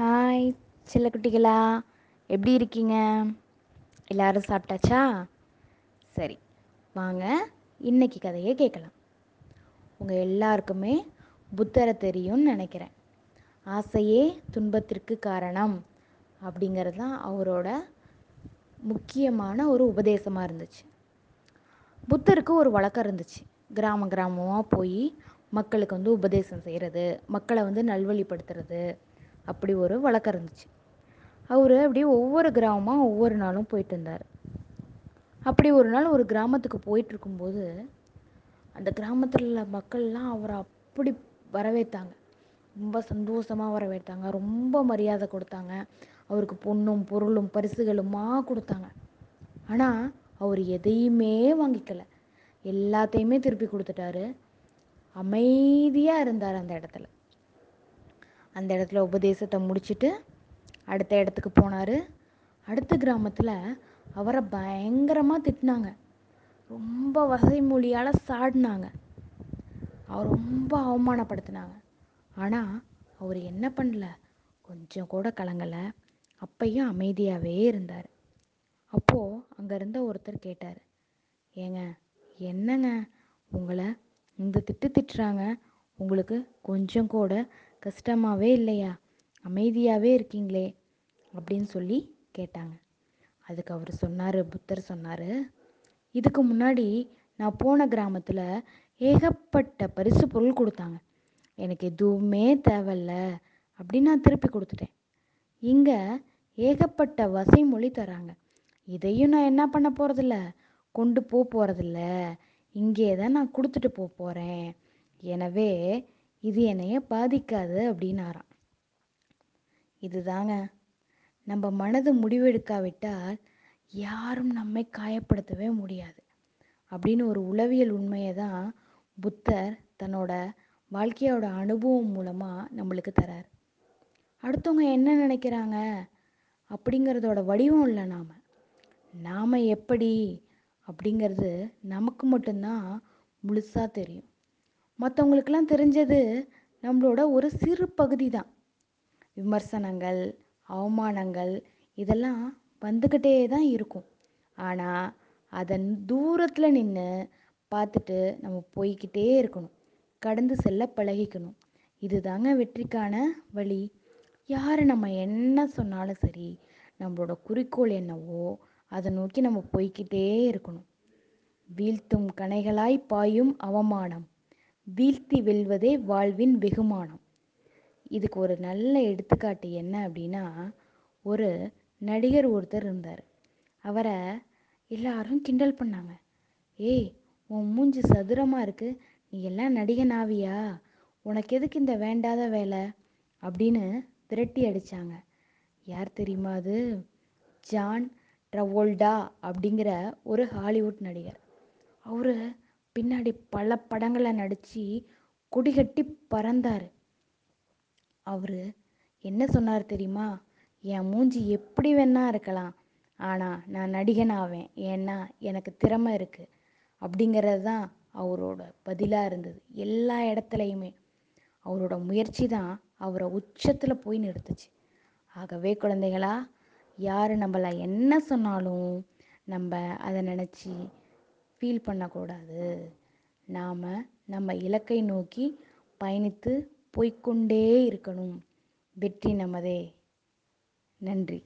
Hi செல்லக்குட்டிகளா எப்படி இருக்கீங்க? எல்லாரும் சாப்பிட்டாச்சா? சரி வாங்க இன்னைக்கு கதையை கேட்கலாம். உங்கள் எல்லாருக்குமே புத்தரை தெரியும்னு நினைக்கிறேன். ஆசையே துன்பத்திற்கு காரணம் அப்படிங்கிறது தான் அவரோட முக்கியமான ஒரு உபதேசமாக இருந்துச்சு. புத்தருக்கு ஒரு வழக்கம் இருந்துச்சு. கிராம கிராமமாக போய் மக்களுக்கு வந்து உபதேசம் செய்கிறது மக்களை வந்து நல்வழிப்படுத்துறது அப்படி ஒரு வழக்கம் இருந்துச்சு. அவர் அப்படியே ஒவ்வொரு கிராமமாக ஒவ்வொரு நாளும் போயிட்டு இருந்தார். அப்படி ஒரு நாள் ஒரு கிராமத்துக்கு போயிட்டு இருக்கும்போது அந்த கிராமத்தில் உள்ள மக்கள்லாம் அவரை அப்படி வரவேற்றாங்க ரொம்ப சந்தோஷமாக வரவேற்றாங்க ரொம்ப மரியாதை கொடுத்தாங்க. அவருக்கு பொண்ணும் பொருளும் பரிசுகளுமா கொடுத்தாங்க. ஆனால் அவர் எதையுமே வாங்கிக்கல. எல்லாத்தையுமே திருப்பி கொடுத்துட்டாரு. அமைதியாக இருந்தார் அந்த இடத்துல. அந்த இடத்துல உபதேசத்தை முடிச்சுட்டு அடுத்த இடத்துக்கு போனார். அடுத்த கிராமத்தில் அவரை பயங்கரமாக திட்டினாங்க. ரொம்ப வசதி மொழியால் சாடினாங்க. அவர் ரொம்ப அவமானப்படுத்தினாங்க. ஆனால் அவர் என்ன பண்ணல? கொஞ்சம் கூட கலங்கலை. அப்பையும் அமைதியாகவே இருந்தார். அப்போது அங்கே இருந்த ஒருத்தர் கேட்டார். ஏங்க என்னங்க? உங்களை இந்த திட்டு திட்டுறாங்க. உங்களுக்கு கொஞ்சம் கூட கஷ்டமாகவே இல்லையா? அமைதியாகவே இருக்கீங்களே? அப்படின்னு சொல்லி கேட்டாங்க. அதுக்கு அவர் சொன்னார் புத்தர் சொன்னார் இதுக்கு முன்னாடி நான் போன கிராமத்தில் ஏகப்பட்ட பரிசு பொருள் கொடுத்தாங்க. எனக்கு எதுவுமே தேவையில்ல அப்படின்னு நான் திருப்பி கொடுத்துட்டேன். இங்கே ஏகப்பட்ட வசை மொழி தராங்க. இதையும் நான் என்ன பண்ண போகிறதில்ல கொண்டு போக போகிறதில்ல இங்கே தான் நான் கொடுத்துட்டு போக போகிறேன் எனவே இது என்னைய பாதிக்காது அப்படின்னாராம். இதுதாங்க. நம்ம மனது முடிவெடுக்காவிட்டால் யாரும் நம்மை காயப்படுத்தவே முடியாது. அப்படின்னு ஒரு உளவியல் உண்மையை தான் புத்தர் தன்னோட வாழ்க்கையோட அனுபவம் மூலமாக நம்மளுக்கு தரார். அடுத்தவங்க என்ன நினைக்கிறாங்க? அப்படிங்கிறதோட வடிவம் இல்லை நாம். நாம் எப்படி? அப்படிங்கிறது நமக்கு மட்டும்தான் முழுசாக தெரியும். மற்றவங்களுக்கெல்லாம் தெரிஞ்சது நம்மளோட ஒரு சிறு பகுதி தான் விமர்சனங்கள் அவமானங்கள் இதெல்லாம் வந்துக்கிட்டே தான் இருக்கும். ஆனால் அதன் தூரத்தில் நின்று பார்த்துட்டு நம்ம போய்கிட்டே இருக்கணும். கடந்து செல்ல பழகிக்கணும். இதுதாங்க வெற்றிக்கான வழி. யார் நம்ம என்ன சொன்னாலும் சரி நம்மளோட குறிக்கோள் என்னவோ அதை நோக்கி நம்ம போய்கிட்டே இருக்கணும். வீழ்த்தும் கணைகளாய் பாயும் அவமானம். வீழ்த்தி வெல்வதே வாழ்வின் வெகுமானம். இதுக்கு ஒரு நல்ல எடுத்துக்காட்டு என்ன அப்படின்னா ஒரு நடிகர் ஒருத்தர் இருந்தார். அவரை எல்லாரும் கிண்டல் பண்ணாங்க. ஏய் உன் மூஞ்சி சதுரமாக இருக்குது நீ எல்லாம் நடிகன் ஆவியா? உனக்கு எதுக்கு இந்த வேண்டாத வேலை? அப்படின்னு விரட்டி அடித்தாங்க யார் தெரியுமா அது? ஜான் ட்ரவோல்டா அப்படிங்கிற ஒரு ஹாலிவுட் நடிகர். அவர் பின்னாடி பல படங்களை நடித்து கொடிகட்டி பறந்தார். அவர் என்ன சொன்னார் தெரியுமா? என் மூஞ்சி எப்படி வேணா இருக்கலாம் ஆனால் நான் நடிகன் ஆவேன். ஏன்னா எனக்கு திறமை இருக்குது அப்படிங்கிறது தான் அவரோட பதிலாக இருந்தது. எல்லா இடத்துலையுமே அவரோட முயற்சி தான் அவரை உச்சத்தில் போய் நிறுத்துச்சு. ஆகவே குழந்தைகளா யார் நம்மளை என்ன சொன்னாலும் நம்ம அதை நினச்சி ஃபீல் பண்ணக்கூடாது. நாம் நம்ம இலக்கை நோக்கி பயணித்து போய்க்கொண்டே இருக்கணும். வெற்றி நமதே. நன்றி.